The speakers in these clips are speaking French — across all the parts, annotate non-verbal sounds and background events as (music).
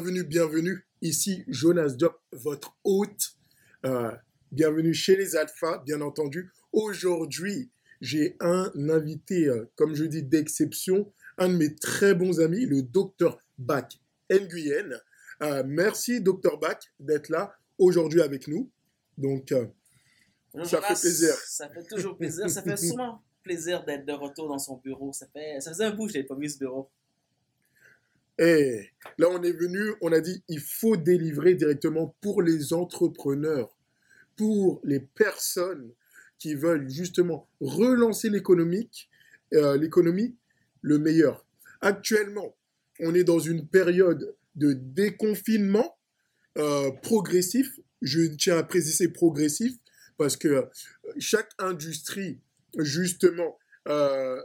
Bienvenue, bienvenue. Ici Jonas Diop, votre hôte. Euh, bienvenue chez les Alphas, bien entendu. Aujourd'hui, j'ai un invité, euh, comme je dis, d'exception, un de mes très bons amis, le docteur Bach Nguyen. Euh, merci, docteur Bach, d'être là aujourd'hui avec nous. Donc, ça fait plaisir. Ça fait toujours plaisir. Ça fait (laughs) souvent plaisir d'être de retour dans son bureau. Ça, fait, ça faisait un bout que je n'avais pas vu ce bureau. Et là, on est venu, on a dit, il faut délivrer directement pour les entrepreneurs, pour les personnes qui veulent justement relancer l'économique, euh, l'économie, le meilleur. Actuellement, on est dans une période de déconfinement euh, progressif. Je tiens à préciser progressif parce que chaque industrie, justement, euh,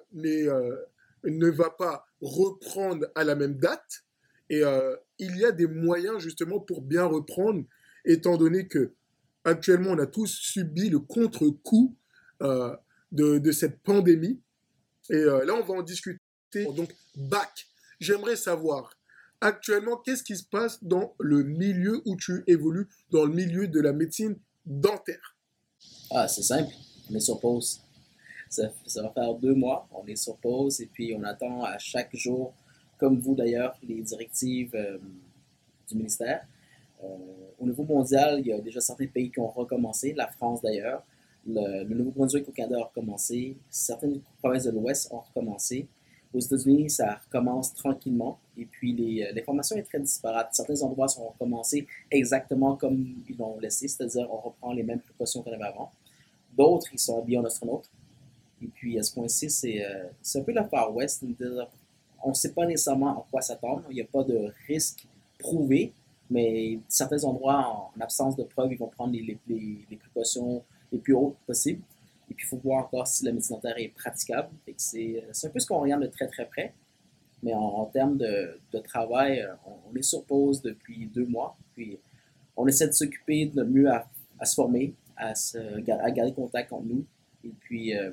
ne va pas reprendre à la même date. Et euh, il y a des moyens justement pour bien reprendre, étant donné que actuellement on a tous subi le contre-coup euh, de, cette pandémie. Et euh, là, on va en discuter. Donc, bac, j'aimerais savoir actuellement qu'est-ce qui se passe dans le milieu où tu évolues, dans le milieu de la médecine dentaire? Ah, c'est simple, est sur pause. Ça, va faire deux mois, on est sur pause et puis on attend à chaque jour comme vous d'ailleurs, les directives euh, du ministère. Euh, au niveau mondial, il y a déjà certains pays qui ont recommencé, la France d'ailleurs. Le, Nouveau-Brunswick au Canada a recommencé. Certaines provinces de l'Ouest ont recommencé. Aux États-Unis, ça recommence tranquillement. Et puis, euh, l'information est très disparate. Certains endroits sont recommencés exactement comme ils l'ont laissé, c'est-à-dire on reprend les mêmes précautions qu'on avait avant. D'autres, ils sont habillés en astronaute. Et puis, à ce point-ci, c'est un peu la Far West, on ne sait pas nécessairement à quoi s'attendre. Il n'y a pas de risque prouvé, mais certains endroits, en, absence de preuves, ils vont prendre les, précautions les plus hautes possibles. Et puis, il faut voir encore si la médecine dentaire est praticable. C'est un peu ce qu'on regarde de très, très près. Mais en, termes de, travail, on, est sur pause depuis deux mois. Puis, on essaie de s'occuper de mieux à, se former, à, à garder contact entre nous. Et puis, euh,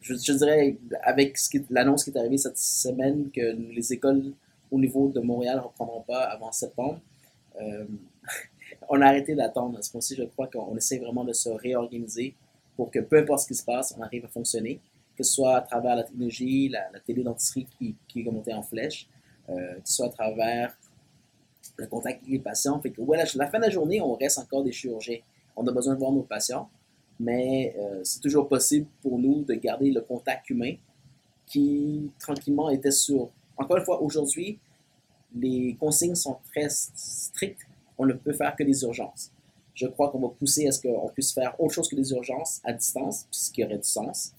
je, dirais, avec l'annonce qui est arrivée cette semaine, que les écoles au niveau de Montréal ne reprendront pas avant septembre, euh, (laughs) on a arrêté d'attendre. À ce point-ci, je crois qu'on essaie vraiment de se réorganiser pour que peu importe ce qui se passe, on arrive à fonctionner, que ce soit à travers la technologie, la, la télédentisterie qui, qui est montée en flèche, euh, que ce soit à travers le contact avec les patients. Fait que, ouais, la fin de la journée, on reste encore des chirurgiens. On a besoin de voir nos patients mais euh, c'est toujours possible pour nous de garder le contact humain qui tranquillement était sur. Encore une fois, aujourd'hui, les consignes sont très strictes. On ne peut faire que des urgences. Je crois qu'on va pousser à ce qu'on puisse faire autre chose que des urgences à distance, ce qui aurait du sens.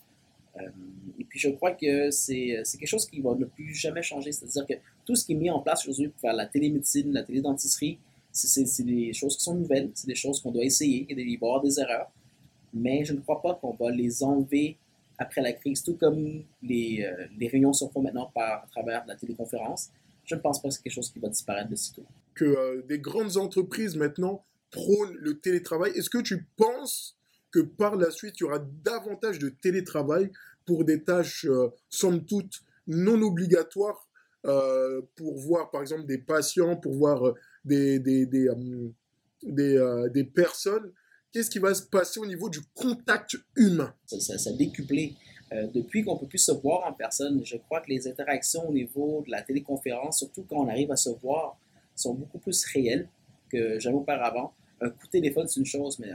Euh, et puis je crois que c'est quelque chose qui va ne plus jamais changer. C'est-à-dire que tout ce qui est mis en place aujourd'hui pour faire la télémédecine, la télédentisterie, c'est des choses qui sont nouvelles, c'est des choses qu'on doit essayer, il va y avoir des erreurs mais je ne crois pas qu'on va les enlever après la crise, tout comme les, euh, les réunions se font maintenant par, à travers la téléconférence. Je ne pense pas que c'est quelque chose qui va disparaître de sitôt. Que euh, des grandes entreprises maintenant prônent le télétravail. Est-ce que tu penses que par la suite, il y aura davantage de télétravail pour des tâches, euh, somme toute, non obligatoires pour voir, par exemple, des patients, pour voir des, des, des, des personnes qu'est-ce qui va se passer au niveau du contact humain? Ça, ça, décuplé. Euh, depuis qu'on peut plus se voir en personne, je crois que les interactions au niveau de la téléconférence, surtout quand on arrive à se voir, sont beaucoup plus réelles que jamais auparavant. Un coup de téléphone, c'est une chose, mais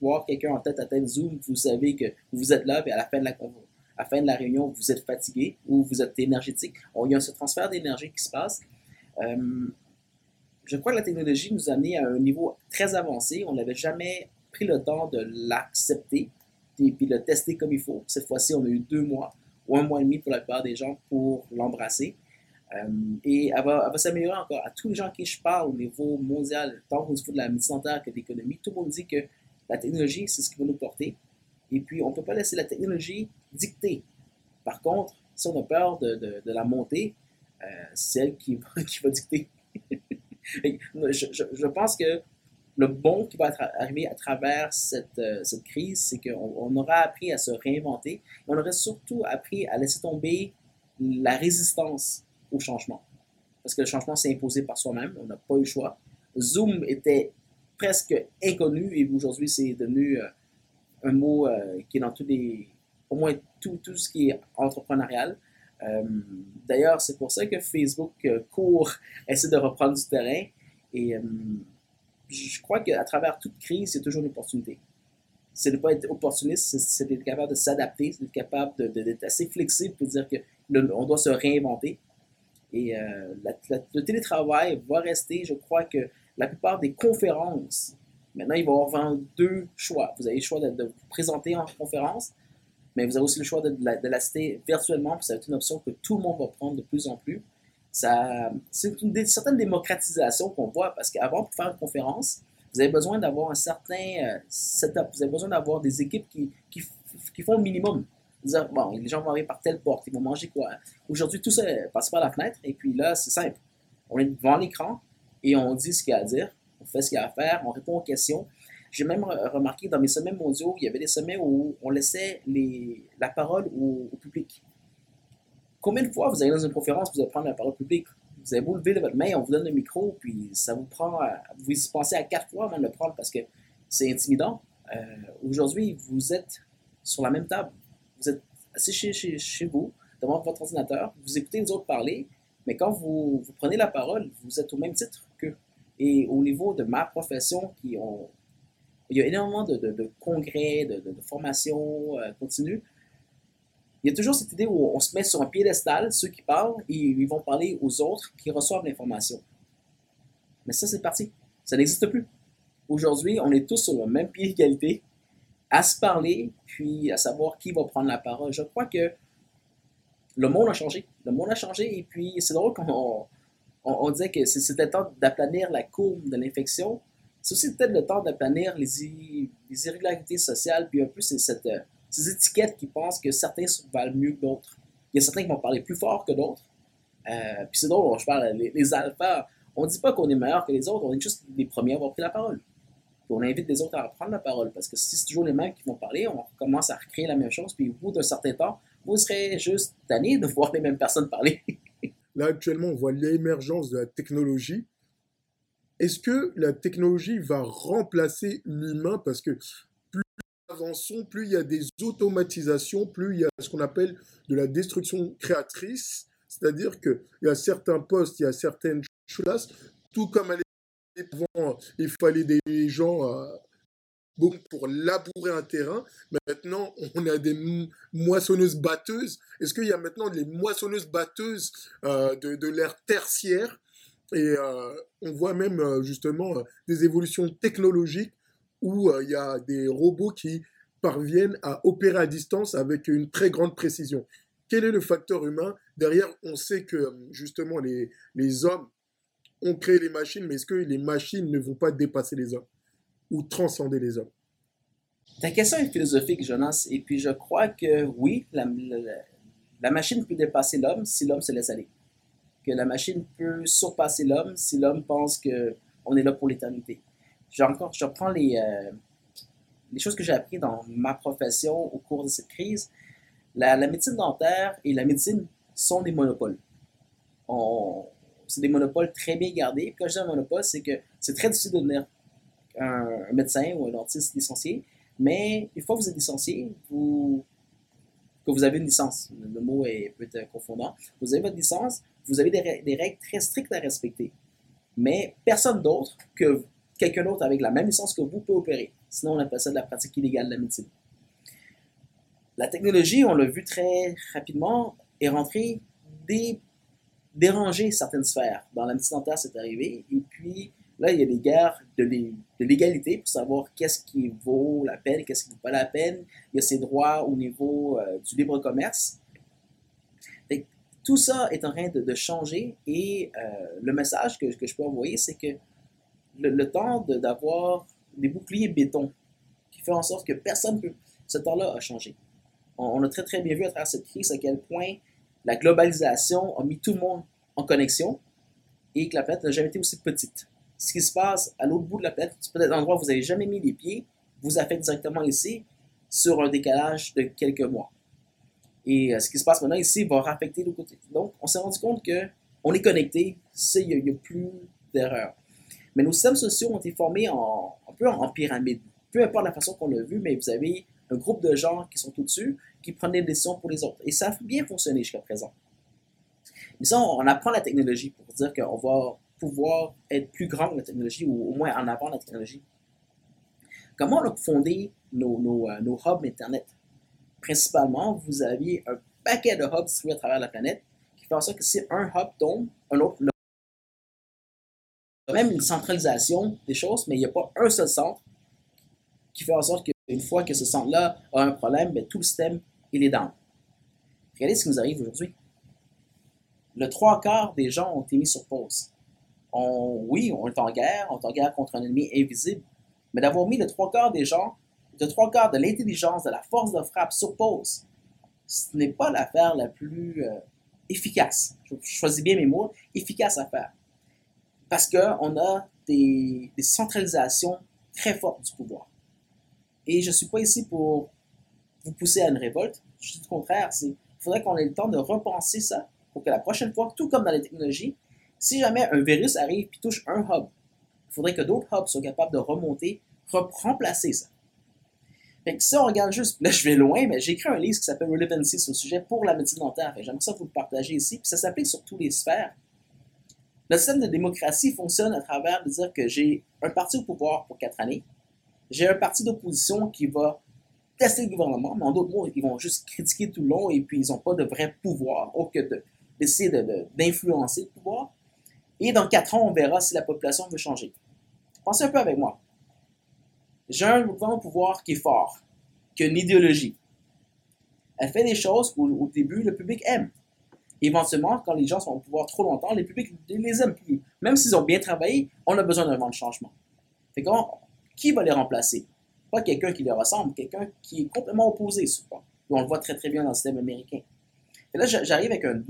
voir quelqu'un en tête à tête Zoom, vous savez que vous êtes là, et à la fin de la, à la, fin de la réunion, vous êtes fatigué ou vous êtes énergétique. il y a ce transfert d'énergie qui se passe. Euh, je crois que la technologie nous a amené à un niveau très avancé. On n'avait jamais pris le temps de l'accepter et puis le tester comme il faut. Cette fois-ci, on a eu deux mois ou un mois et demi pour la plupart des gens pour l'embrasser. Euh, et elle va, s'améliorer encore. À tous les gens qui je parle au niveau mondial, tant au niveau de la médecine dentaire que de l'économie, tout le monde dit que la technologie, c'est ce qui va nous porter. Et puis, on ne peut pas laisser la technologie dicter. Par contre, si on a peur de, la montée, euh, c'est elle qui (laughs) va dicter. Je, pense que le bon qui va arriver à travers cette, euh, crise, c'est qu'on aura appris à se réinventer. On aurait surtout appris à laisser tomber la résistance au changement. parce que le changement s'est imposé par soi-même, on n'a pas eu le choix. Zoom était presque inconnu et aujourd'hui c'est devenu euh, un mot euh, qui est dans tous les, au moins tout ce qui est entrepreneurial. Euh, d'ailleurs, c'est pour ça que Facebook court, essaie de reprendre du terrain et je crois qu'à travers toute crise, c'est toujours une opportunité. C'est de ne pas être opportuniste, c'est d'être capable de s'adapter, c'est d'être capable d'être assez flexible pour dire qu'on doit se réinventer. Et euh, le télétravail va rester, je crois que la plupart des conférences, maintenant, il va y avoir deux choix. Vous avez le choix de, vous présenter en conférence, mais vous avez aussi le choix de, de l'assister virtuellement, puis ça va être une option que tout le monde va prendre de plus en plus. C'est une, certaine démocratisation qu'on voit, parce qu'avant, pour faire une conférence, vous avez besoin d'avoir un certain euh, setup, vous avez besoin d'avoir des équipes qui, qui, qui font le minimum bon, les gens vont arriver par telle porte, ils vont manger quoi. Aujourd'hui, tout ça passe par la fenêtre, et puis là, c'est simple. On est devant l'écran et on dit ce qu'il y a à dire, on fait ce qu'il y a à faire, on répond aux questions. J'ai même remarqué dans mes sommets mondiaux, il y avait des sommets où on laissait les, la parole au, public. Combien de fois vous allez dans une conférence, vous allez prendre la parole publique Vous avez beau lever votre main, on vous donne le micro, puis ça vous prend, vous y pensez à quatre fois avant de le prendre parce que c'est intimidant. Euh, aujourd'hui, vous êtes sur la même table vous êtes assis chez, chez, chez, vous, devant votre ordinateur, vous écoutez les autres parler, mais quand vous, vous, prenez la parole, vous êtes au même titre qu'eux. Et au niveau de ma profession, qui ont, il y a énormément de, congrès, de, formations euh, continues. Il y a toujours cette idée où on se met sur un piédestal, ceux qui parlent, et ils vont parler aux autres qui reçoivent l'information. Mais ça, c'est parti. Ça n'existe plus. Aujourd'hui, on est tous sur le même pied d'égalité à se parler, puis à savoir qui va prendre la parole. Je crois que le monde a changé. Le monde a changé, et puis c'est drôle qu'on on, disait que c'était temps d'aplanir la courbe de l'infection. C'est aussi peut-être le temps d'aplanir les, irrégularités sociales, puis un peu cette, ces étiquettes qui pensent que certains valent mieux que d'autres. Il y a certains qui vont parler plus fort que d'autres. Euh, puis c'est drôle, je parle, les, les alphas, on dit pas qu'on est meilleur que les autres, on est juste les premiers à avoir pris la parole on invite les autres à prendre la parole. Parce que si c'est toujours les mêmes qui vont parler, on commence à recréer la même chose. Puis au bout d'un certain temps, vous serez juste tanné de voir les mêmes personnes parler. (laughs) Là, actuellement, on voit l'émergence de la technologie. Est-ce que la technologie va remplacer l'humain? Parce que plus nous avançons, plus il y a des automatisations, plus il y a ce qu'on appelle de la destruction créatrice. C'est-à-dire qu'il y a certains postes, il y a certaines choses, tout comme à il fallait des gens euh, pour labourer un terrain. Maintenant, on a des moissonneuses batteuses. Est-ce qu'il y a maintenant des moissonneuses batteuses euh, de, de l'ère tertiaire? Et euh, on voit même justement des évolutions technologiques où il y a des robots qui parviennent à opérer à distance avec une très grande précision. Quel est le facteur humain Derrière, on sait que justement les, les hommes on crée les machines, mais est-ce que les machines ne vont pas dépasser les hommes ou transcender les hommes? Ta question est philosophique, Jonas, et puis je crois que oui, la, machine peut dépasser l'homme si l'homme se laisse aller. Que la machine peut surpasser l'homme si l'homme pense qu'on est là pour l'éternité. Je, encore, je reprends les, euh, les choses que j'ai apprises dans ma profession au cours de cette crise. La, médecine dentaire et la médecine sont des monopoles. On, c'est des monopoles très bien gardés. Quand je dis un monopole, c'est que c'est très difficile de devenir un, médecin ou un dentiste licencié, mais une fois que vous êtes licencié, vous, que vous avez une licence, le mot est peut-être confondant, vous avez votre licence, vous avez des, règles très strictes à respecter. Mais personne d'autre que quelqu'un d'autre avec la même licence que vous peut opérer. Sinon, on appelle ça de la pratique illégale de la médecine. La technologie, on l'a vu très rapidement, est rentrée des déranger certaines sphères. Dans la médecine dentaire, c'est arrivé. Et puis, là, il y a des guerres de, l'égalité pour savoir qu'est-ce qui vaut la peine, qu'est-ce qui ne vaut pas la peine. Il y a ces droits au niveau euh, du libre commerce. tout ça est en train de, changer et euh, le message que, que, je peux envoyer, c'est que le, temps d'avoir des boucliers béton qui fait en sorte que personne ne peut... Ce temps-là a changé. On, on, a très très bien vu à travers cette crise à quel point la globalisation a mis tout le monde en connexion et que la planète n'a jamais été aussi petite. Ce qui se passe à l'autre bout de la planète, peut-être un endroit où vous n'avez jamais mis les pieds, vous affecte directement ici sur un décalage de quelques mois. Et euh, ce qui se passe maintenant ici va affecter l'autre côté. Donc, on s'est rendu compte que on est connecté, il n'y a, plus d'erreur. Mais nos systèmes sociaux ont été formés un peu en, pyramide. Peu importe la façon qu'on l'a vu, mais vous avez un groupe de gens qui sont au-dessus, qui prennent des décisions pour les autres. Et ça a bien fonctionné jusqu'à présent. Mais ça, on apprend la technologie pour dire qu'on va pouvoir être plus grand que la technologie ou au moins en avant la technologie. Comment on a fondé nos, nos, euh, nos hubs Internet? Principalement, vous aviez un paquet de hubs distribués à travers la planète qui fait en sorte que si un hub tombe, un autre même une centralisation des choses, mais il n'y a pas un seul centre qui fait en sorte qu'une fois que ce centre-là a un problème, ben, tout le système, il est down. Regardez ce qui nous arrive aujourd'hui. Le trois quarts des gens ont été mis sur pause. Oui, on est en guerre, on est en guerre contre un ennemi invisible, mais d'avoir mis le trois quarts des gens, le trois quarts de l'intelligence, de la force de frappe sur pause, ce n'est pas l'affaire la plus euh, efficace. Je choisis bien mes mots, efficace à faire. Parce qu'on a des, centralisations très fortes du pouvoir. Et je ne suis pas ici pour vous pousser à une révolte. Juste au contraire, il faudrait qu'on ait le temps de repenser ça pour que la prochaine fois, tout comme dans les technologies, si jamais un virus arrive et touche un hub, il faudrait que d'autres hubs soient capables de remonter, remplacer ça. Fait que si on regarde juste, là je vais loin, mais j'ai écrit un livre qui s'appelle Relevancy sur le sujet pour la médecine dentaire. J'aimerais ça vous le partager ici. Puis ça s'applique sur toutes les sphères. Le système de démocratie fonctionne à travers de dire que j'ai un parti au pouvoir pour quatre années, j'ai un parti d'opposition qui va tester le gouvernement, mais en d'autres mots, ils vont juste critiquer tout le long et puis ils n'ont pas de vrai pouvoir, autre que d'essayer d'influencer le pouvoir. Et dans quatre ans, on verra si la population veut changer. Pensez un peu avec moi. J'ai un gouvernement au pouvoir qui est fort, qui a une idéologie. Elle fait des choses qu'au début, le public aime éventuellement, quand les gens sont au pouvoir trop longtemps, les publics ne les aiment plus. Même s'ils ont bien travaillé, on a besoin d'un vent de changement. Fait qui va les remplacer? Pas quelqu'un qui leur ressemble, quelqu'un qui est complètement opposé, souvent. on le voit très très bien dans le système américain. Et là, j'arrive avec un,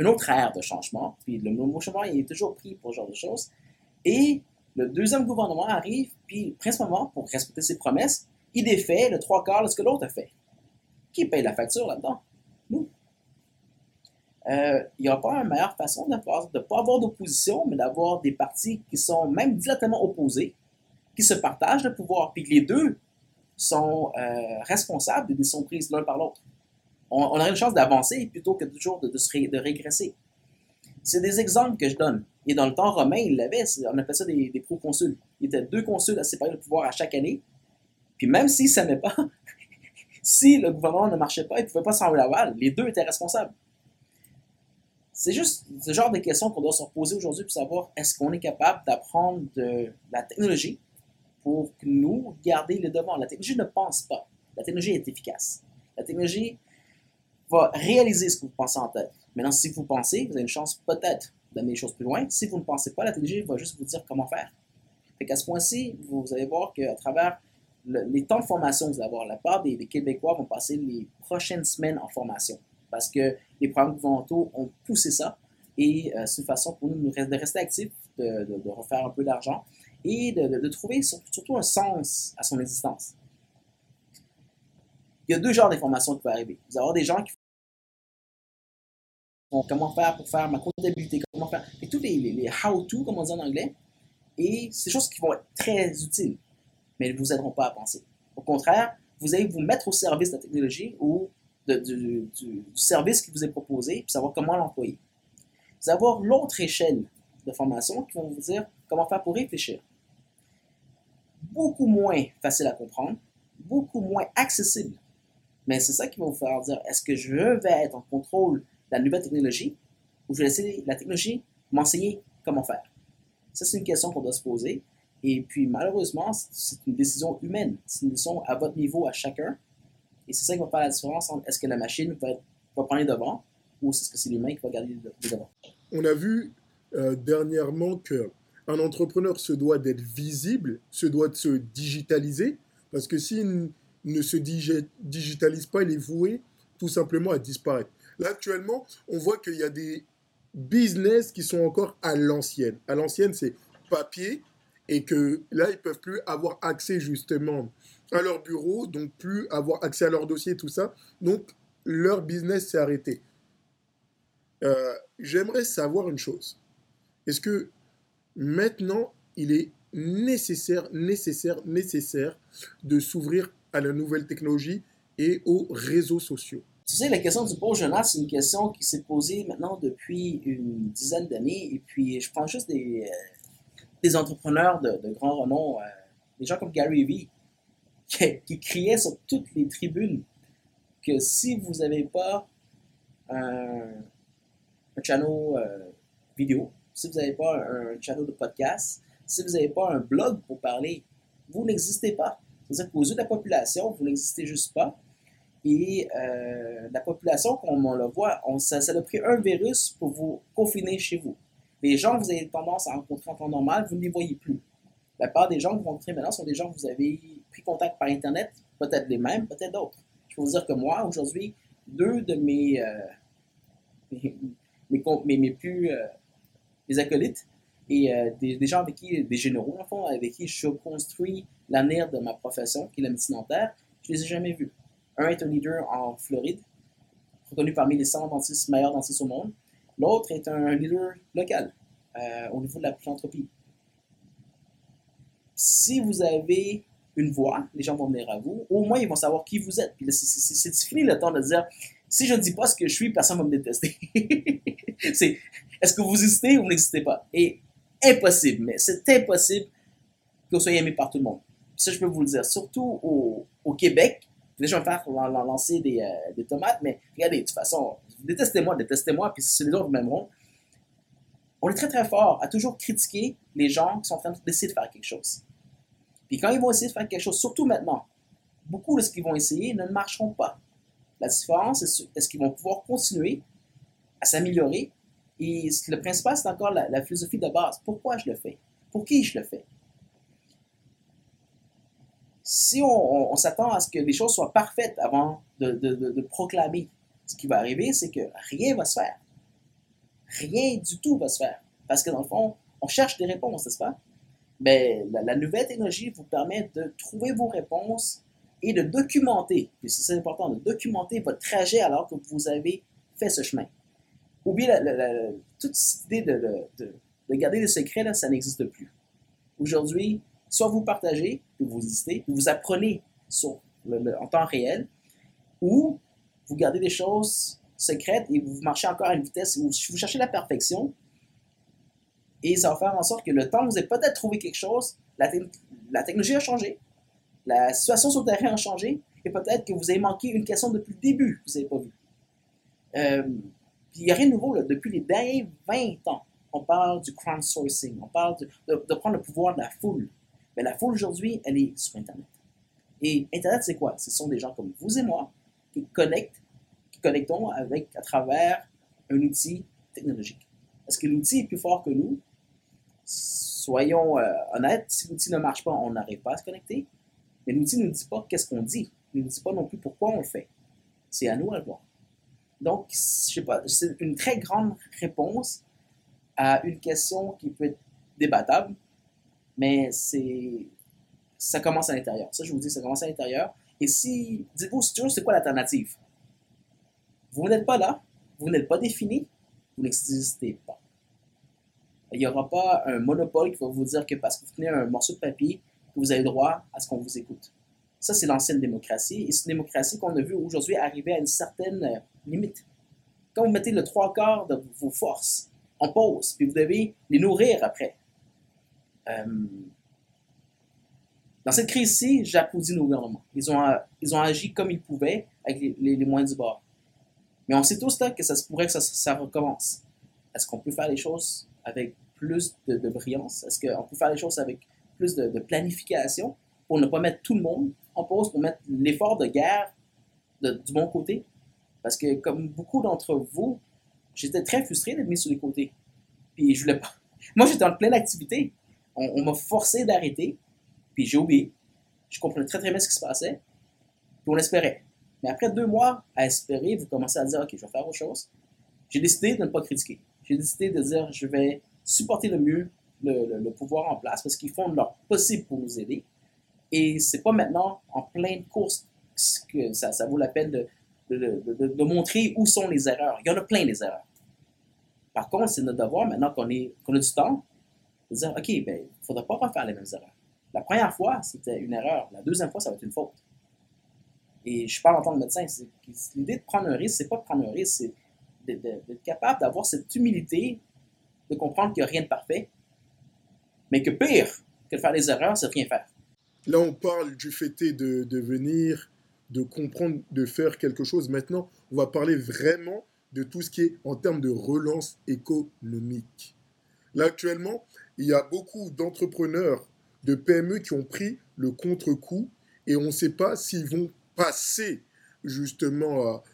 une autre ère de changement, puis le mot changement il est toujours pris pour ce genre de choses. Et le deuxième gouvernement arrive, puis principalement, pour respecter ses promesses, il défait le trois quarts de ce que l'autre a fait. Qui paye la facture là-dedans? Nous il euh, n'y a pas une meilleure façon de ne pas avoir d'opposition, mais d'avoir des partis qui sont même directement opposés, qui se partagent le pouvoir, puis les deux sont euh, responsables des décisions prises l'un par l'autre. On, on, aurait une chance d'avancer plutôt que toujours de, de, régresser. C'est des exemples que je donne. Et dans le temps romain, il l'avait, on appelait ça des, des proconsuls. Il était deux consuls à séparer le pouvoir à chaque année. Puis même s'ils ne s'aimaient pas, (laughs) si le gouvernement ne marchait pas, ils ne pouvaient pas s'en laval. Les deux étaient responsables. C'est juste ce genre de questions qu'on doit se poser aujourd'hui pour savoir est-ce qu'on est capable d'apprendre de la technologie pour nous garder le devant. La technologie ne pense pas. La technologie est efficace. La technologie va réaliser ce que vous pensez en tête. Maintenant, si vous pensez, vous avez une chance peut-être d'amener les choses plus loin. Si vous ne pensez pas, la va juste vous dire comment faire. Fait qu'à ce point-ci, vous allez voir qu'à travers les temps de formation que vous allez avoir, la part des Québécois vont passer les prochaines semaines en formation parce que les programmes gouvernementaux ont poussé ça et euh, c'est une façon pour nous de rester actifs, de, refaire un peu d'argent et de, trouver surtout un sens à son existence. Il y a deux genres d'informations qui peuvent arriver. Vous allez avoir des gens qui comment faire pour faire ma comptabilité, comment faire, et tous les, how-to, comme on dit en anglais, et des choses qui vont être très utiles, mais elles ne vous aideront pas à penser. Au contraire, vous allez vous mettre au service de la technologie ou du, service qui vous est proposé, puis savoir comment l'employer. Vous allez avoir l'autre échelle de formation qui vont vous dire comment faire pour réfléchir. Beaucoup moins facile à comprendre, beaucoup moins accessible. Mais c'est ça qui va vous faire dire est-ce que je vais être en contrôle la nouvelle technologie ou je vais laisser la technologie m'enseigner comment faire Ça, c'est une question qu'on doit se poser. Et puis, malheureusement, c'est une décision humaine. C'est une décision à votre niveau, à chacun. Et c'est ça qui va faire la différence entre est-ce que la machine va, prendre les devants ou est-ce que c'est l'humain qui va garder les devants. On a vu euh, dernièrement que un entrepreneur se doit d'être visible, se doit de se digitaliser, parce que s'il ne se digitalise pas, il est voué tout simplement à disparaître. Là, actuellement, on voit qu'il y a des business qui sont encore à l'ancienne. À l'ancienne, c'est papier, et que là, ils peuvent plus avoir accès justement à leur bureau, donc plus avoir accès à leur dossier, tout ça. Donc, leur business s'est arrêté. Euh, J'aimerais savoir une chose. Est-ce que maintenant, il est nécessaire, nécessaire, nécessaire de s'ouvrir à la nouvelle technologie et aux réseaux sociaux? Tu sais, la question du beau jeune c'est une question qui s'est posée maintenant depuis une dizaine d'années. Et puis, je prends juste des, euh, des entrepreneurs de, de grand renom, euh, des gens comme Gary Vee, (laughs) qui, qui criaient sur toutes les tribunes que si vous n'avez pas un, un channel euh, vidéo, si vous n'avez pas un, un channel de podcast, si vous n'avez pas un blog pour parler, vous n'existez pas. C'est-à-dire qu'aux yeux de la population, vous n'existez juste pas. Et euh, la population, comme on le voit, on, ça, ça a pris un virus pour vous confiner chez vous. Les gens que vous avez tendance à rencontrer en temps normal, vous ne les voyez plus. La plupart des gens que vous rencontrez maintenant sont des gens que vous avez pris contact par Internet, peut-être les mêmes, peut-être d'autres. Je peux vous dire que moi, aujourd'hui, deux de mes, euh, (laughs) mes, plus euh, mes acolytes et des, gens avec qui, des généraux, en fond, avec qui je construis l'avenir de ma profession, qui est la médecine dentaire, je ne les ai jamais vus. Un est un leader en Floride, reconnu parmi les 100 dentistes meilleurs dentistes au monde. L'autre est un leader local, euh, au niveau de la philanthropie. Si vous avez une voix, les gens vont venir à vous. Au moins, ils vont savoir qui vous êtes. C'est fini le temps de dire si je ne dis pas ce que je suis, personne ne va me détester. (laughs) est-ce que vous existez ou vous n'existez pas? Et impossible, mais c'est impossible que vous soyez aimé par tout le monde. Ça, je peux vous le dire. Surtout au, au Québec. Déjà, je vais faire lancer des, euh, des, tomates, mais regardez, de toute façon, détestez-moi, détestez-moi, puis si les autres m'aimeront. On est très très fort à toujours critiquer les gens qui sont en train d'essayer de faire quelque chose. Puis quand ils vont essayer de faire quelque chose, surtout maintenant, beaucoup de ce qu'ils vont essayer ne marcheront pas. La différence, est-ce qu'ils vont pouvoir continuer à s'améliorer? Et le principal, c'est encore la, philosophie de base. Pourquoi je le fais? Pour qui je le fais? Si on, s'attend à ce que les choses soient parfaites avant de, de, de, proclamer, ce qui va arriver, c'est que rien va se faire. Rien du tout va se faire. Parce que dans le fond, on cherche des réponses, n'est-ce pas? Mais la, la, nouvelle technologie vous permet de trouver vos réponses et de documenter, puis c'est important, de documenter votre trajet alors que vous avez fait ce chemin. Oubliez la, toute idée de, de, de garder des secrets, là, ça n'existe plus. Aujourd'hui, soit vous partagez, existez, puis vous apprenez sur le, en temps réel, ou vous gardez des choses secrètes et vous marchez encore à une vitesse où vous cherchez la perfection, et ça va faire en sorte que le temps, vous avez peut-être trouvé quelque chose, la, te la technologie a changé, la situation sur le terrain a changé, et peut-être que vous avez manqué une question depuis le début vous n'avez pas vu. Euh, il n'y a rien de nouveau, là. depuis les derniers 20 ans, on parle du crowdsourcing, on parle de, prendre le pouvoir de la foule. Mais la foule aujourd'hui, elle est sur Internet. Et Internet, c'est quoi? Ce sont des gens comme vous et moi qui connectent, qui connectons avec, à travers un outil technologique. Est-ce que l'outil est plus fort que nous? Soyons euh, honnêtes, si l'outil ne marche pas, on n'arrive pas à se connecter. Mais l'outil ne nous dit pas qu'est-ce qu'on dit. Il ne nous dit pas non plus pourquoi on le fait. C'est à nous à le voir. Donc, je sais pas, c'est une très grande réponse à une question qui peut être débattable, mais c'est ça commence à l'intérieur. Ça, je vous dis, ça commence à l'intérieur. Et si, dites-vous toujours, c'est quoi l'alternative? Vous n'êtes pas là, vous n'êtes pas défini, vous n'existez pas. Il n'y aura pas un monopole qui va vous dire que parce que vous tenez un morceau de papier, vous avez droit à ce qu'on vous écoute. Ça, c'est l'ancienne démocratie. Et c'est une démocratie qu'on a vu aujourd'hui arriver à une certaine euh, limite. Quand vous mettez le trois quarts de vos forces en pause, puis vous devez les nourrir après. Euh, dans cette crise-ci, j'applaudis nos gouvernements. Ils ont, ils ont agi comme ils pouvaient avec les, moyens du bord. Mais on sait tous là que ça se pourrait que ça, ça recommence. Est-ce qu'on peut faire les choses avec plus de, brillance? Est-ce qu'on peut faire les choses avec plus de, planification pour ne pas mettre tout le monde en pause, pour mettre l'effort de guerre du bon côté? Parce que comme beaucoup d'entre vous, j'étais très frustré d'être mis sur les côtés. Puis je voulais pas. (laughs) Moi, j'étais en pleine activité. On, m'a forcé d'arrêter. Puis j'ai oublié. Je comprenais très très bien ce qui se passait. Puis on espérait. Mais après deux mois à espérer, vous commencez à dire, OK, je vais faire autre chose. J'ai décidé de ne pas critiquer. J'ai décidé de dire, je vais supporter le mieux le, le, pouvoir en place parce qu'ils font leur possible pour nous aider. Et c'est pas maintenant, en pleine course, que ça, ça vaut la peine de, de, de, de, montrer où sont les erreurs. Il y en a plein des erreurs. Par contre, c'est notre devoir, maintenant qu'on a du temps, de dire, OK, ben, il ne faudra pas refaire les mêmes erreurs. La première fois, c'était une erreur. La deuxième fois, ça va être une faute. Et je parle en tant que médecin. L'idée de prendre un risque, c'est pas de prendre un risque, c'est d'être capable d'avoir cette humilité, de comprendre qu'il n'y a rien de parfait, mais que pire que de faire des erreurs, c'est rien faire. Là, on parle du fait de, de venir, de comprendre, de faire quelque chose. Maintenant, on va parler vraiment de tout ce qui est en termes de relance économique. Là, actuellement, il y a beaucoup d'entrepreneurs, de PME qui ont pris le contre-coup et on ne sait pas s'ils vont passer justement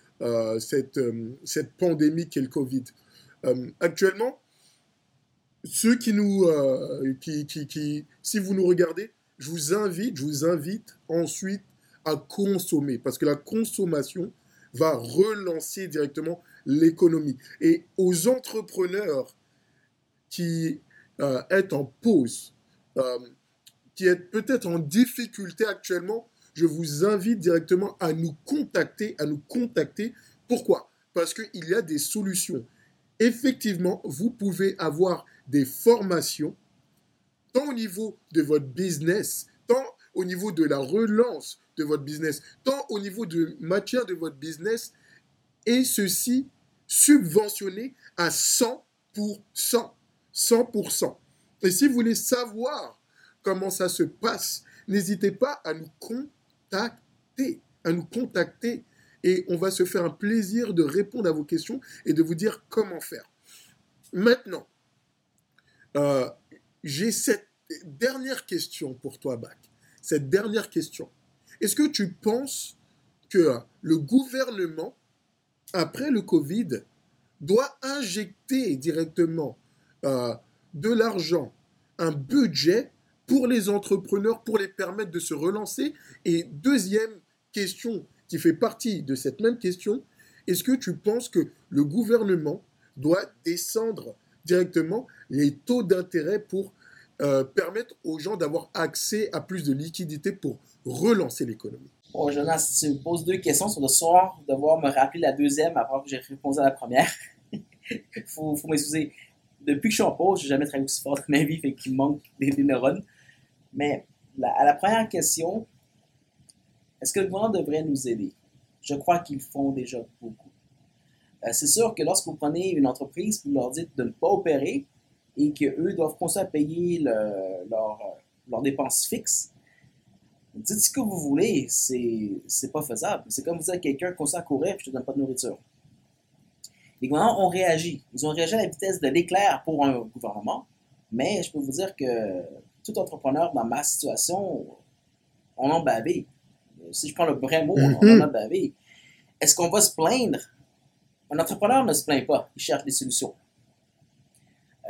cette, euh, cette pandémie qu'est le Covid. Euh, actuellement, ceux qui nous, euh, qui, qui, qui, si vous nous regardez, je vous invite, je vous invite ensuite à consommer parce que la consommation va relancer directement l'économie. Et aux entrepreneurs qui euh, est en pause, euh, qui est peut-être en difficulté actuellement, je vous invite directement à nous contacter, à nous contacter. Pourquoi? Parce qu'il y a des solutions. Effectivement, vous pouvez avoir des formations, tant au niveau de votre business, tant au niveau de la relance de votre business, tant au niveau de matière de votre business, et ceci subventionné à 100%. 100%. Et si vous voulez savoir comment ça se passe, n'hésitez pas à nous contacter, à nous contacter et on va se faire un plaisir de répondre à vos questions et de vous dire comment faire. Maintenant, euh, j'ai cette dernière question pour toi, Bac. Cette dernière question. Est-ce que tu penses que le gouvernement, après le Covid, doit injecter directement de l'argent, un budget pour les entrepreneurs, pour les permettre de se relancer. Et deuxième question qui fait partie de cette même question, est-ce que tu penses que le gouvernement doit descendre directement les taux d'intérêt pour euh, permettre aux gens d'avoir accès à plus de liquidités pour relancer l'économie? Jonas, tu me poses deux questions sur le soir, devoir me rappeler la deuxième avant que j'ai répondu à la première. (laughs) Faut, faut m'excuser depuis que je suis en pause, j'ai jamais travaillé aussi fort dans ma vie, fait qu'il manque des, neurones. Mais à la première question, est-ce que le gouvernement devrait nous aider? Je crois qu'ils font déjà beaucoup. Euh, c'est sûr que lorsque vous prenez une entreprise, vous leur dites de ne pas opérer et qu'eux doivent continuer à payer leurs dépenses fixes, dites ce que vous voulez, c'est pas faisable. C'est comme vous dire à quelqu'un, continue à courir et je te donne pas de nourriture. Les gouvernements ont réagi. Ils ont réagi à la vitesse de l'éclair pour un gouvernement, mais je peux vous dire que tout entrepreneur dans ma situation, on en bavé. Si je prends le vrai mot, on en mm-hmm. a bavé. Est-ce qu'on va se plaindre? Un entrepreneur ne se plaint pas, il cherche des solutions.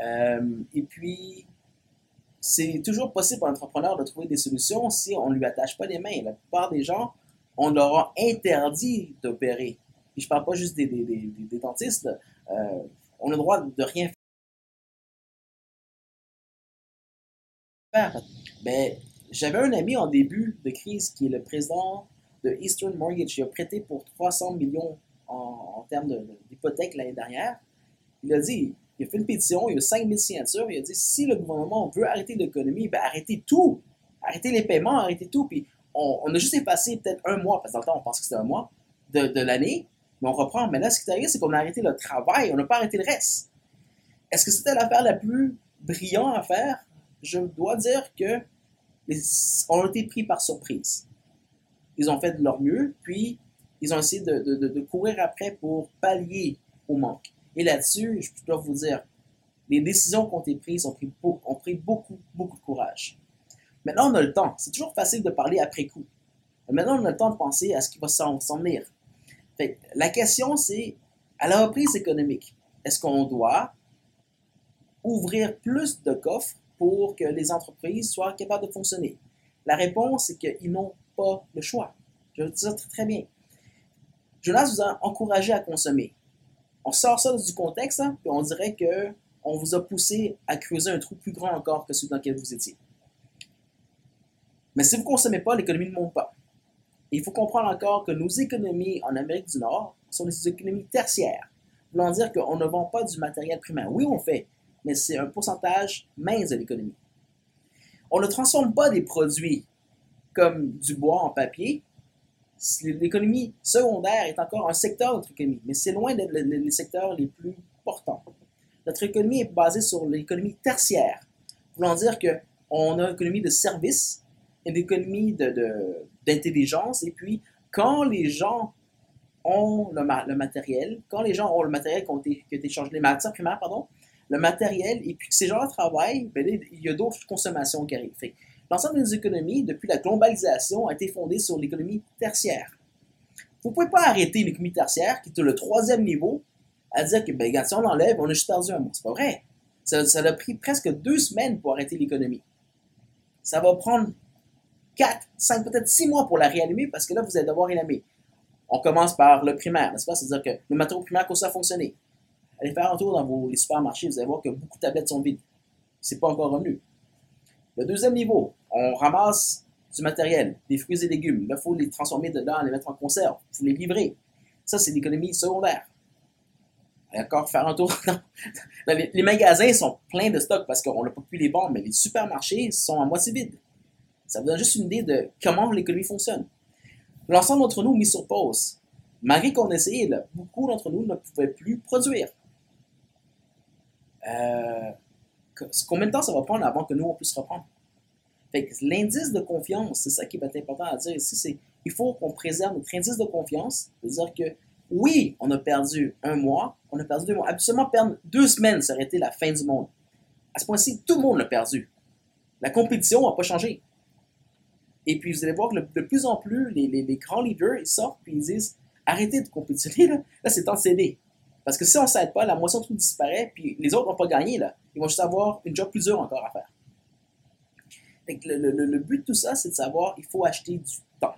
Euh, et puis, c'est toujours possible pour un entrepreneur de trouver des solutions si on ne lui attache pas les mains. La plupart des gens, on leur a interdit d'opérer je je parle pas juste des, dentistes, euh, on a le droit de rien faire. Mais j'avais un ami en début de crise qui est le président de Eastern Mortgage. Il a prêté pour 300 millions en, termes d'hypothèque l'année dernière. Il a dit, il a fait une pétition, il y a 5000 signatures, il a dit si le gouvernement veut arrêter l'économie, ben arrêtez tout. Arrêtez les paiements, arrêtez tout. Puis on, a juste effacé peut-être un mois, parce que dans le temps on pensait que c'était un mois, de l'année mais on reprend. Mais là, ce qui est arrivé, c'est qu'on a arrêté le travail, on n'a pas arrêté le reste. Est-ce que c'était l'affaire la plus brillante à faire? Je dois dire que les, ont été pris par surprise. Ils ont fait de leur mieux, puis ils ont essayé de, courir après pour pallier au manque. Et là-dessus, je dois vous dire, les décisions qui ont été prises ont pris, ont pris beaucoup, beaucoup de courage. Maintenant, on a le temps. C'est toujours facile de parler après coup. Mais maintenant, on a le temps de penser à ce qui va s'en venir la question, c'est, à la reprise économique, est-ce qu'on doit ouvrir plus de coffres pour que les entreprises soient capables de fonctionner? La réponse, c'est qu'ils n'ont pas le choix. Je veux dire très, très bien. Jonas vous a encouragé à consommer. On sort ça du contexte, hein, puis on dirait que on vous a poussé à creuser un trou plus grand encore que celui dans lequel vous étiez. Mais si vous ne consommez pas, l'économie ne monte pas. Il faut comprendre encore que nos économies en Amérique du Nord sont des économies tertiaires. voulant dire qu'on ne vend pas du matériel primaire. Oui, on fait, mais c'est un pourcentage mince de l'économie. On ne transforme pas des produits comme du bois en papier. L'économie secondaire est encore un secteur de notre économie, mais c'est loin d'être les secteurs les plus portants. Notre économie est basée sur l'économie tertiaire, voulant dire qu'on a une économie de services, une économie d'intelligence, de, et puis quand les gens ont le, le, matériel, quand les gens ont le matériel qui changé, les matières primaires, pardon, le matériel, et puis que ces gens-là travaillent, ben, il y a d'autres consommations qui arrivent. L'ensemble des économies, depuis la globalisation, a été fondée sur l'économie tertiaire. Vous ne pouvez pas arrêter l'économie tertiaire, qui est le troisième niveau, à dire que ben, si on l'enlève, on a juste perdu un mois. C'est pas vrai. Ça, ça a pris presque deux semaines pour arrêter l'économie. Ça va prendre quatre, cinq, peut-être six mois pour la réanimer parce que là, vous allez devoir réanimer. On commence par le primaire, n'est-ce pas? C'est-à-dire que le matériau primaire commence à fonctionner. Allez faire un tour dans vos supermarchés, vous allez voir que beaucoup de tablettes sont vides. C'est pas encore revenu. Le deuxième niveau, on ramasse du matériel, des fruits et légumes. Là, il faut les transformer dedans, les mettre en conserve, il faut les livrer. Ça, c'est l'économie secondaire. Encore faire un tour. (laughs) les, les, magasins sont pleins de stocks parce qu'on n'a pas pu les vendre, mais les supermarchés sont à moitié vides. Ça vous donne juste une idée de comment l'économie fonctionne. L'ensemble d'entre nous mis sur pause. Malgré qu'on essayait, beaucoup d'entre nous ne pouvaient plus produire. Euh, combien de temps ça va prendre avant que nous, on puisse reprendre? l'indice de confiance, c'est ça qui va être important à dire ici, c'est il faut qu'on préserve notre indice de confiance, c'est-à-dire que oui, on a perdu un mois, on a perdu deux mois. Absolument perdre deux semaines, ça aurait été la fin du monde. À ce point-ci, tout le monde l'a perdu. La compétition n'a pas changé. Et puis, vous allez voir que de plus en plus, les, les, grands leaders, ils sortent et ils disent arrêtez de compétitionner, là, là c'est temps de céder. Parce que si on ne s'aide pas, la moisson de tout disparaît, puis les autres n'ont pas gagné, là. Ils vont juste avoir une job plus dure encore à faire. le, le, le, but de tout ça, c'est de savoir il faut acheter du temps.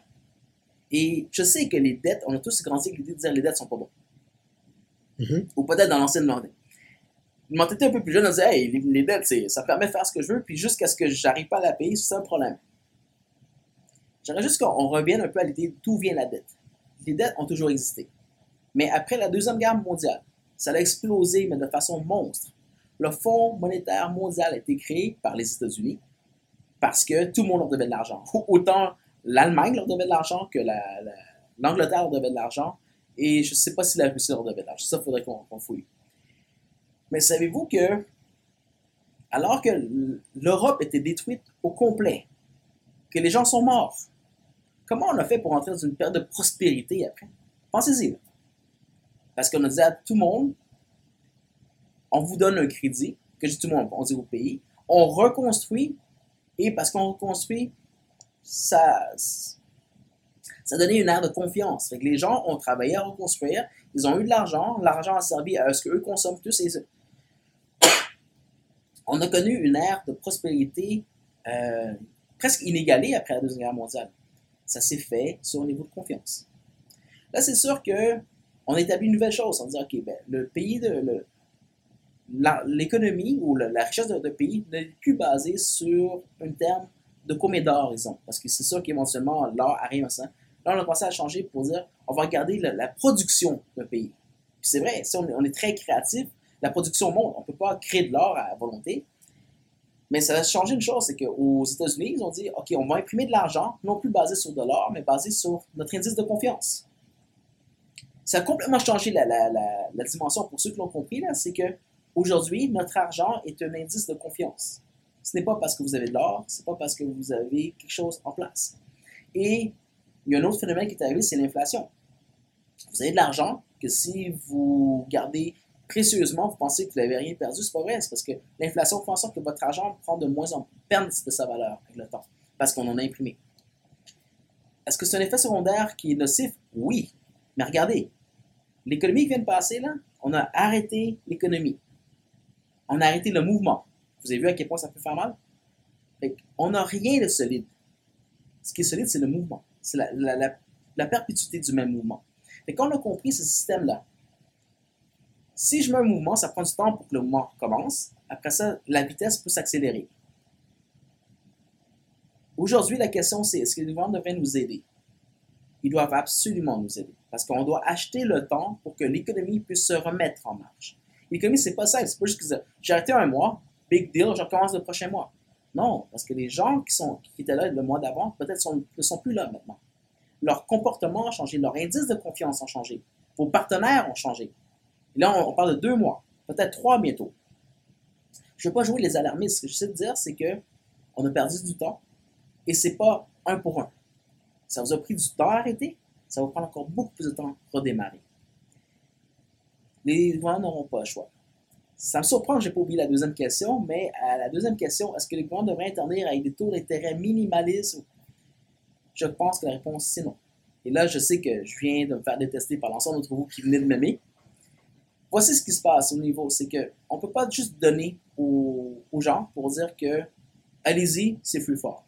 Et je sais que les dettes, on a tous grandi avec l'idée de dire les dettes sont pas bonnes. Mm-hmm. Ou peut-être dans l'ancienne. Quand tu étais un peu plus jeune, on disait hey, les, les dettes, ça permet de faire ce que je veux, puis jusqu'à ce que j'arrive pas à la payer, c'est un problème. J'aimerais juste qu'on revienne un peu à l'idée d'où vient la dette. Les dettes ont toujours existé. Mais après la Deuxième Guerre mondiale, ça a explosé, mais de façon monstre. Le Fonds monétaire mondial a été créé par les États-Unis parce que tout le monde leur devait de l'argent. Autant l'Allemagne leur devait de l'argent que l'Angleterre leur devait de l'argent. Et je ne sais pas si la Russie leur devait de l'argent. Ça, il faudrait qu'on fouille. Mais savez-vous que, alors que l'Europe était détruite au complet, que les gens sont morts, Comment on a fait pour entrer dans une période de prospérité après? Pensez-y. Parce qu'on a dit à tout le monde, on vous donne un crédit, que je dis tout le monde, on dit au pays, on reconstruit, et parce qu'on reconstruit, ça, ça donnait une ère de confiance. Les gens ont travaillé à reconstruire, ils ont eu de l'argent, l'argent a servi à ce qu'eux consomment tous. Et... On a connu une ère de prospérité euh, presque inégalée après la Deuxième Guerre mondiale ça s'est fait sur un niveau de confiance. Là, c'est sûr que on établit une nouvelle chose. On dit, OK, ben, le pays de. L'économie ou la, richesse de, pays n'est plus basée sur un terme de combien d'or ils. Parce que c'est sûr qu'éventuellement, l'or arrive à ça. Là, on a pensé à changer pour dire, on va regarder la, production d'un pays. c'est vrai, si on, on, est très créatif, la production monte. On ne peut pas créer de l'or à volonté. Mais ça a changé une chose, c'est qu'aux États-Unis, ils ont dit, OK, on va imprimer de l'argent, non plus basé sur de l'or, mais basé sur notre indice de confiance. Ça a complètement changé la, dimension pour ceux qui l'ont compris, là, c'est que aujourd'hui, notre argent est un indice de confiance. Ce n'est pas parce que vous avez de l'or, ce n'est pas parce que vous avez quelque chose en place. Et il y a un autre phénomène qui est arrivé, c'est l'inflation. Vous avez de l'argent que si vous gardez précieusement, vous pensez que vous n'avez rien perdu, c'est pas vrai. C'est parce que l'inflation fait en sorte que votre argent prend de moins en moins, perd de sa valeur avec le temps, parce qu'on en a imprimé. Est-ce que c'est un effet secondaire qui est nocif? Oui. Mais regardez, l'économie qui vient de passer, là, on a arrêté l'économie. On a arrêté le mouvement. Vous avez vu à quel point ça peut faire mal? on n'a rien de solide. Ce qui est solide, c'est le mouvement. C'est la, perpétuité du même mouvement. Quand on a compris ce système-là, si je mets un mouvement, ça prend du temps pour que le mouvement commence. Après ça, la vitesse peut s'accélérer. Aujourd'hui, la question c'est est-ce que le mouvement devrait nous aider? ils doivent absolument nous aider. Parce qu'on doit acheter le temps pour que l'économie puisse se remettre en marche. L'économie, c'est pas ça. C'est pas juste que j'ai arrêté un mois, big deal, je recommence le prochain mois. Non, parce que les gens qui, sont, qui étaient là le mois d'avant, peut-être ne sont plus là maintenant. Leur comportement a changé, leur indice de confiance a changé, vos partenaires ont changé. Là, on, parle de deux mois, peut-être trois bientôt. Je ne veux pas jouer les alarmistes. Ce que je sais dire, c'est que on a perdu du temps et c'est pas un pour un. Ça vous a pris du temps à arrêter, ça va prendre encore beaucoup plus de temps pour redémarrer. Les gouvernements n'auront pas le choix. Ça me surprend n'ai pas oublié la deuxième question, mais à la deuxième question, est-ce que les gouvernements devraient intervenir avec des taux d'intérêt minimalistes? Je pense que la réponse c'est non. Et là, je sais que je viens de me faire détester par l'ensemble d'entre vous qui venez de m'aimer. Voici ce qui se passe au niveau, c'est qu'on ne peut pas juste donner aux, gens pour dire que allez-y, c'est plus fort.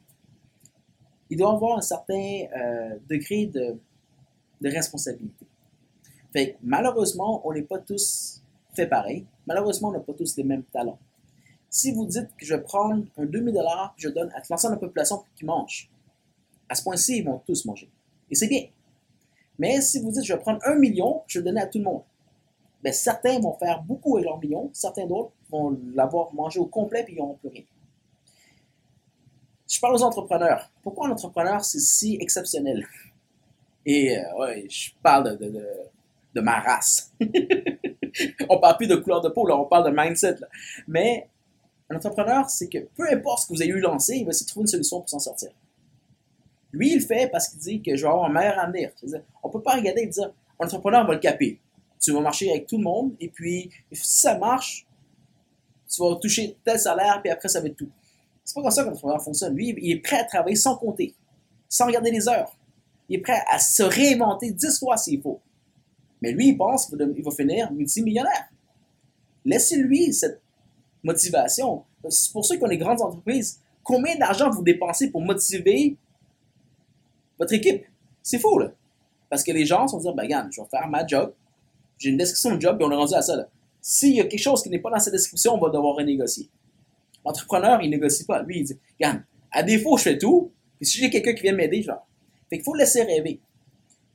Il doit avoir un certain euh, degré de, de responsabilité. Fait malheureusement, on n'est pas tous fait pareil. Malheureusement, on n'a pas tous les mêmes talents. Si vous dites que je prendre un 2000 dollars je donne à l'ensemble de la population pour qu'ils mangent, à ce point-ci, ils vont tous manger. Et c'est bien. Mais si vous dites je vais prendre un million, je vais donner à tout le monde, bien, certains vont faire beaucoup avec leur million, certains d'autres vont l'avoir mangé au complet et ils n'auront plus rien. Je parle aux entrepreneurs. Pourquoi un entrepreneur, c'est si exceptionnel? Et euh, ouais, je parle de, de, de ma race. (laughs) on parle plus de couleur de peau, là, on parle de mindset. Mais un entrepreneur, c'est que peu importe ce que vous avez eu lancé, il va essayer de trouver une solution pour s'en sortir. Lui, il le fait parce qu'il dit que je vais avoir un meilleur avenir. On ne peut pas regarder et dire, un entrepreneur va le caper. Tu vas marcher avec tout le monde, et puis si ça marche, tu vas toucher tel salaire, puis après, ça va être tout. C'est pas comme ça qu'un entrepreneur fonctionne. Lui, il est prêt à travailler sans compter, sans regarder les heures. Il est prêt à se réinventer dix fois s'il faut. Mais lui, il pense qu'il va finir multimillionnaire. Laissez-lui cette motivation. C'est pour ça qu'on est grandes entreprises. Combien d'argent vous dépensez pour motiver votre équipe? C'est fou, là. Parce que les gens vont dire, ben, regarde, je vais faire ma job. J'ai une description de job et on est rendu à ça, S'il y a quelque chose qui n'est pas dans cette description, on va devoir renégocier. L'entrepreneur, il négocie pas. Lui, il dit, regarde, à défaut, je fais tout. Puis si j'ai quelqu'un qui vient m'aider, genre. Fait qu'il faut le laisser rêver.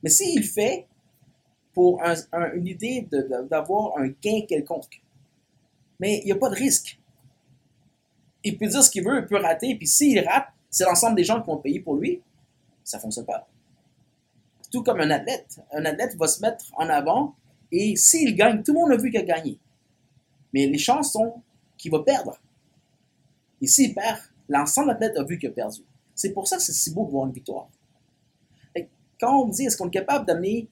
Mais s'il fait, pour une idée d'avoir un gain quelconque. Mais il n'y a pas de risque. Il peut dire ce qu'il veut, il peut rater, puis s'il rate, c'est l'ensemble des gens qui vont payer pour lui. Ça ne fonctionne pas. Tout comme un athlète. Un athlète va se mettre en avant et s'il gagne, tout le monde a vu qu'il a gagné. Mais les chances sont qu'il va perdre. Et s'il perd, l'ensemble de l'athlète a vu qu'il a perdu. C'est pour ça que c'est si beau de voir une victoire. quand on dit est-ce qu'on est capable d'amener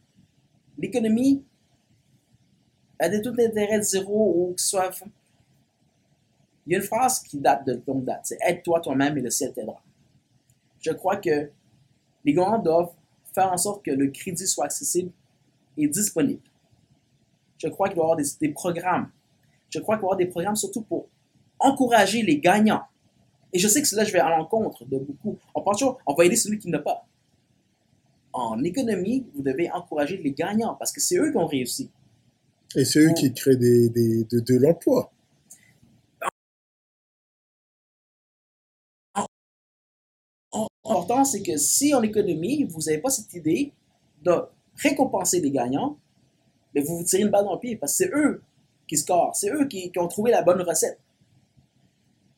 l'économie a des taux d'intérêt de zéro ou que ce soit. Il y a une phrase qui date de longue date c'est aide-toi toi-même et le ciel t'aidera. Je crois que les gouvernements doivent faire en sorte que le crédit soit accessible et disponible. Je crois qu'il doit y avoir des, programmes. Je crois qu'il doit y avoir des programmes surtout pour encourager les gagnants. Et je sais que là, je vais à l'encontre de beaucoup. On pense toujours, on va aider celui qui n'a pas en économie, vous devez encourager les gagnants parce que c'est eux qui ont réussi. Et c'est eux qui créent des, de, de l'emploi. L'important, c'est que si en économie, vous n'avez pas cette idée de récompenser les gagnants, mais vous vous tirez une balle dans le pied parce que c'est eux qui scorent, c'est eux qui, ont trouvé la bonne recette.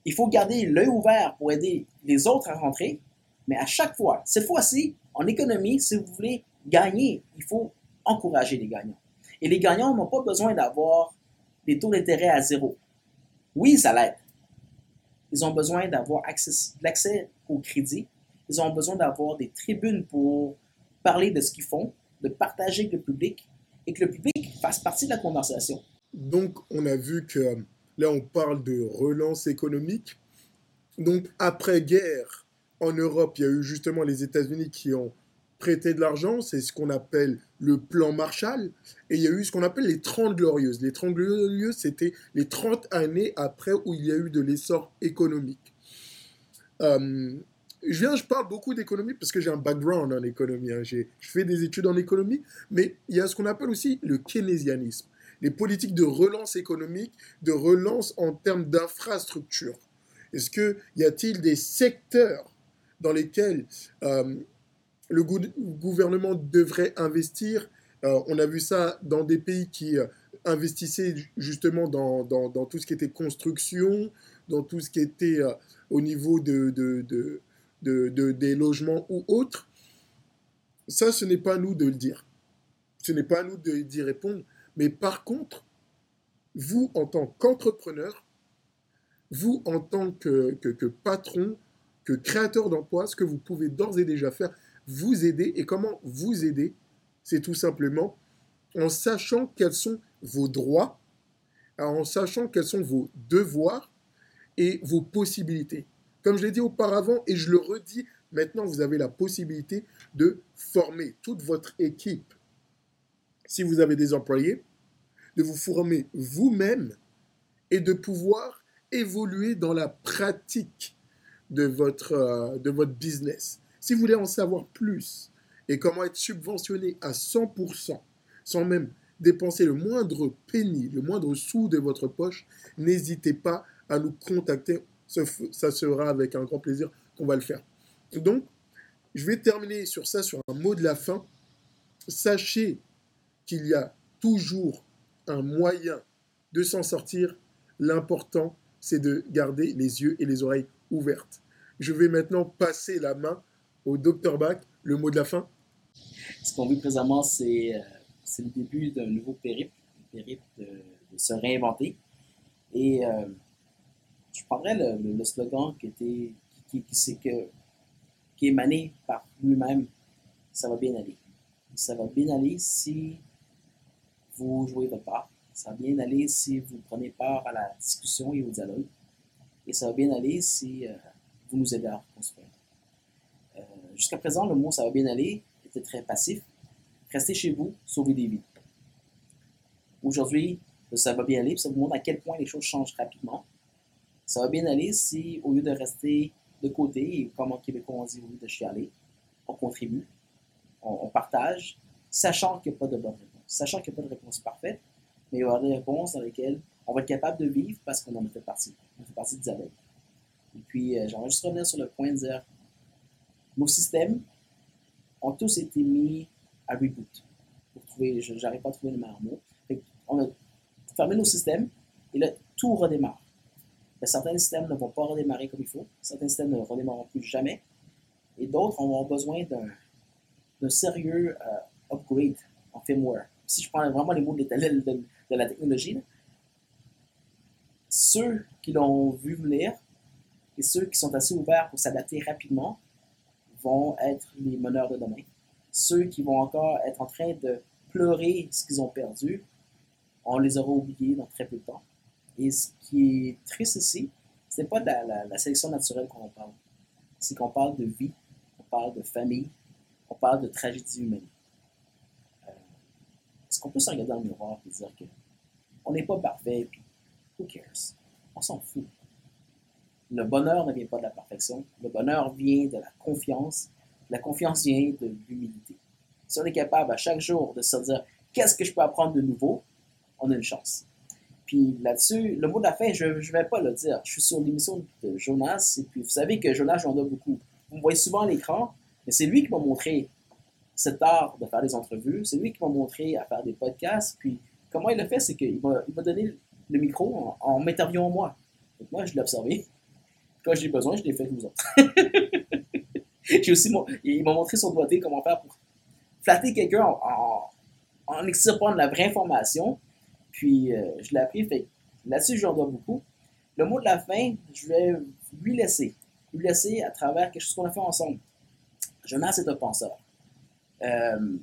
Il faut garder l'œil ouvert pour aider les autres à rentrer, mais à chaque fois, cette fois-ci, en économie, si vous voulez gagner, il faut encourager les gagnants. Et les gagnants n'ont pas besoin d'avoir des taux d'intérêt à zéro. Oui, ça l'aide. Ils ont besoin d'avoir l'accès au crédit. Ils ont besoin d'avoir des tribunes pour parler de ce qu'ils font, de partager avec le public et que le public fasse partie de la conversation. Donc, on a vu que là, on parle de relance économique. Donc, après-guerre, en Europe, il y a eu justement les États-Unis qui ont prêté de l'argent, c'est ce qu'on appelle le plan Marshall, et il y a eu ce qu'on appelle les 30 glorieuses. Les 30 glorieuses, c'était les 30 années après où il y a eu de l'essor économique. Euh, je parle beaucoup d'économie parce que j'ai un background en économie. Hein. Je fais des études en économie, mais il y a ce qu'on appelle aussi le keynésianisme, les politiques de relance économique, de relance en termes d'infrastructure. Est-ce que y a-t-il des secteurs dans lesquels euh, le gouvernement devrait investir? Euh, on a vu ça dans des pays qui euh, investissaient justement dans, tout ce qui était construction, dans tout ce qui était au niveau de, des logements ou autres. Ça, ce n'est pas à nous de le dire. Ce n'est pas à nous d'y répondre. Mais par contre, vous, en tant qu'entrepreneur, vous, en tant que, que, que patron, que créateur d'emploi, ce que vous pouvez d'ores et déjà faire, vous aider. Et comment vous aider? C'est tout simplement en sachant quels sont vos droits, en sachant quels sont vos devoirs et vos possibilités. Comme je l'ai dit auparavant et je le redis, maintenant vous avez la possibilité de former toute votre équipe. Si vous avez des employés, de vous former vous-même et de pouvoir évoluer dans la pratique de votre, euh, de votre business. Si vous voulez en savoir plus et comment être subventionné à 100%, sans même dépenser le moindre penny, le moindre sou de votre poche, n'hésitez pas à nous contacter. Ça sera avec un grand plaisir qu'on va le faire. Donc, je vais terminer sur ça, sur un mot de la fin. Sachez qu'il y a toujours un moyen de s'en sortir. L'important, c'est de garder les yeux et les oreilles ouvertes. Je vais maintenant passer la main au Dr Bach, le mot de la fin Ce qu'on vit présentement, c'est euh, le début d'un nouveau périple, un périple de, se réinventer. Et euh, je prendrais le, slogan qui, était, qui, que, qui est émané par lui-même ça va bien aller. Ça va bien aller si vous jouez votre part. Ça va bien aller si vous prenez part à la discussion et au dialogue. Et ça va bien aller si euh, vous nous aidez à reconstruire. Jusqu'à présent, le mot ça va bien aller était très passif. Restez chez vous, sauvez des vies. Aujourd'hui, ça va bien aller, ça vous montre à quel point les choses changent rapidement. Ça va bien aller si, au lieu de rester de côté, et comme en québécois on dit, au lieu de chialer, on contribue, on, partage, sachant qu'il n'y a pas de bonne réponse, sachant qu'il n'y a pas de réponse parfaite, mais il y aura des réponses dans lesquelles on va être capable de vivre parce qu'on en a fait partie. On fait partie du dialogue. Et puis, euh, j'aimerais juste revenir sur le point de dire nos systèmes ont tous été mis à reboot. Pour trouver, je n'arrive pas à trouver le meilleur mot. On a fermé nos systèmes et là, tout redémarre. Certains systèmes ne vont pas redémarrer comme il faut. Certains systèmes ne redémarreront plus jamais. Et d'autres avoir besoin d'un sérieux euh, upgrade en firmware. Si je prends vraiment les mots de, de la technologie, ceux qui l'ont vu venir et ceux qui sont assez ouverts pour s'adapter rapidement vont être les meneurs de demain. Ceux qui vont encore être en train de pleurer ce qu'ils ont perdu, on les aura oubliés dans très peu de temps. Et ce qui est triste ici, ce n'est pas de la, sélection naturelle qu'on parle. C'est qu'on parle de vie, on parle de famille, on parle de tragédie humaine. Euh, est-ce qu'on peut se regarder dans le miroir et dire que on n'est pas parfait, puis who cares? On s'en fout. Le bonheur ne vient pas de la perfection. Le bonheur vient de la confiance. La confiance vient de l'humilité. Si on est capable à chaque jour de se dire qu'est-ce que je peux apprendre de nouveau, on a une chance. Puis là-dessus, le mot de la fin, je ne vais pas le dire. Je suis sur l'émission de Jonas, et puis vous savez que Jonas, j'en ai beaucoup. Vous me voyez souvent à l'écran, mais c'est lui qui m'a montré cet art de faire des entrevues. C'est lui qui m'a montré à faire des podcasts. Puis comment il l'a fait, c'est qu'il m'a donné le micro en, en m'interviewant moi. Donc moi, je l'ai observé. Quand j'ai besoin, je l'ai fait vous autres. (laughs) j'ai aussi, il m'a montré son doigté comment faire pour flatter quelqu'un en, en, de la vraie information. Puis euh, je l'ai appris, fait là-dessus, j'en dois beaucoup. Le mot de la fin, je vais lui laisser. Lui laisser à travers quelque chose qu'on a fait ensemble. Jonas est un penseur. Euh,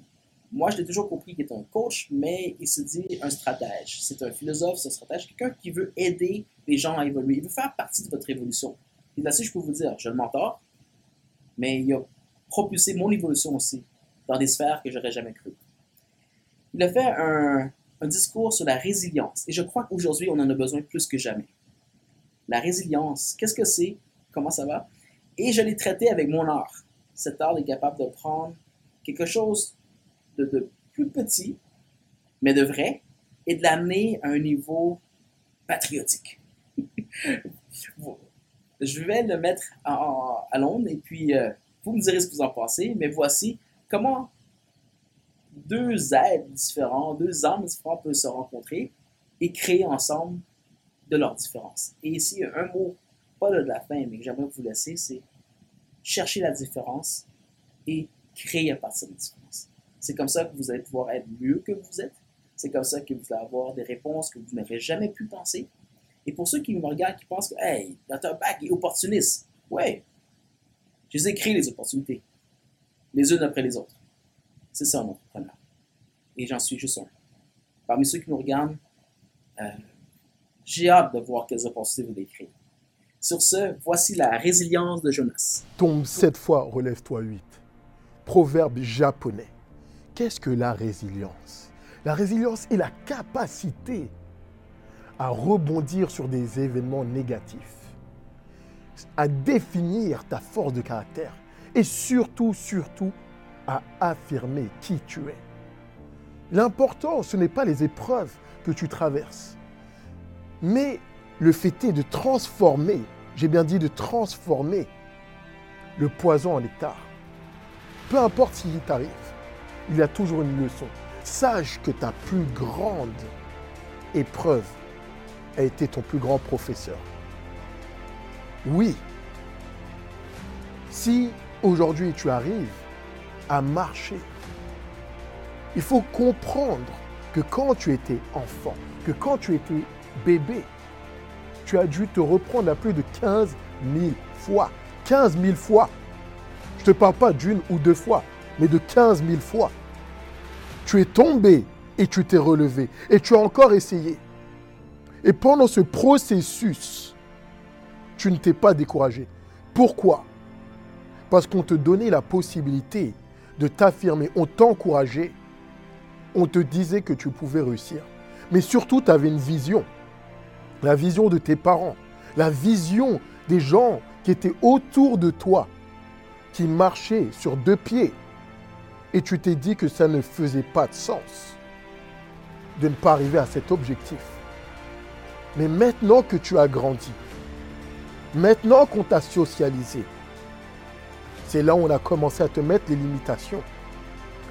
moi, je l'ai toujours compris qu'il est un coach, mais il se dit un stratège. C'est un philosophe, c'est un stratège, quelqu'un qui veut aider les gens à évoluer. Il veut faire partie de votre évolution. Et là-dessus, je peux vous dire, je le mentor, mais il a propulsé mon évolution aussi dans des sphères que j'aurais jamais cru. Il a fait un, un discours sur la résilience, et je crois qu'aujourd'hui, on en a besoin plus que jamais. La résilience, qu'est-ce que c'est? Comment ça va? Et je l'ai traité avec mon art. Cet art est capable de prendre quelque chose de, plus petit, mais de vrai, et de l'amener à un niveau patriotique. (laughs) je vais le mettre à Londres et puis euh, Vous me direz ce que vous en pensez, mais voici comment deux êtres différents, deux âmes différents peuvent se rencontrer et créer ensemble de leurs différences. Et ici, un mot, pas de la fin, mais que j'aimerais vous laisser, c'est chercher la différence et créer à partir de la différence. C'est comme ça que vous allez pouvoir être mieux que vous êtes. C'est comme ça que vous allez avoir des réponses que vous n'aurez jamais pu penser. Et pour ceux qui me regardent, qui pensent que, hey, Dr. Back est opportuniste. Ouais. Je les ai créés, les opportunités. Les unes après les autres. C'est ça, un entrepreneur. Et j'en suis juste un. Parmi ceux qui nous regardent, euh, j'ai hâte de voir quelles opportunités vous décrivez. Sur ce, voici la résilience de Jonas. Tombe sept fois, relève-toi huit. Proverbe japonais. Qu'est-ce que la résilience? La résilience est la capacité à rebondir sur des événements négatifs, à définir ta force de caractère et surtout, surtout, à affirmer qui tu es. L'important, ce n'est pas les épreuves que tu traverses, mais le fait est de transformer, j'ai bien dit de transformer le poison en nectar. Peu importe qui t'arrive, il y a toujours une leçon. Sache que ta plus grande épreuve a été ton plus grand professeur. Oui, si aujourd'hui tu arrives à marcher, il faut comprendre que quand tu étais enfant, que quand tu étais bébé, tu as dû te reprendre à plus de 15 000 fois. 15 000 fois. Je ne te parle pas d'une ou deux fois, mais de 15 000 fois. Tu es tombé et tu t'es relevé. Et tu as encore essayé. Et pendant ce processus, tu ne t'es pas découragé. Pourquoi? Parce qu'on te donnait la possibilité de t'affirmer. On t'encourageait. On te disait que tu pouvais réussir. Mais surtout, tu avais une vision la vision de tes parents, la vision des gens qui étaient autour de toi, qui marchaient sur deux pieds, et tu t'es dit que ça ne faisait pas de sens de ne pas arriver à cet objectif. Mais maintenant que tu as grandi, maintenant qu'on t'a socialisé, c'est là où on a commencé à te mettre les limitations.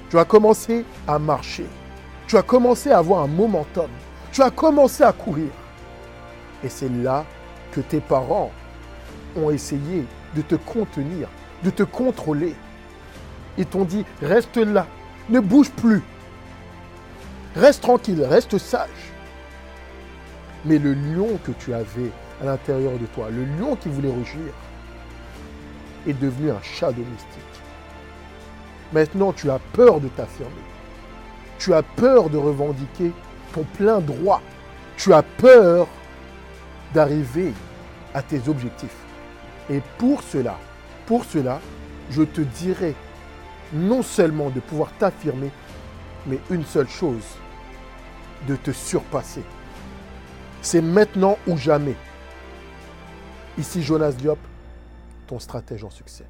Tu as commencé à marcher. Tu as commencé à avoir un momentum. Tu as commencé à courir. Et c'est là que tes parents ont essayé de te contenir, de te contrôler. Ils t'ont dit, reste là, ne bouge plus. Reste tranquille, reste sage. Mais le lion que tu avais à l'intérieur de toi, le lion qui voulait rugir, est devenu un chat domestique. Maintenant, tu as peur de t'affirmer. Tu as peur de revendiquer ton plein droit. Tu as peur d'arriver à tes objectifs. Et pour cela, pour cela, je te dirai non seulement de pouvoir t'affirmer, mais une seule chose, de te surpasser. C'est maintenant ou jamais. Ici Jonas Diop, stratège en succès.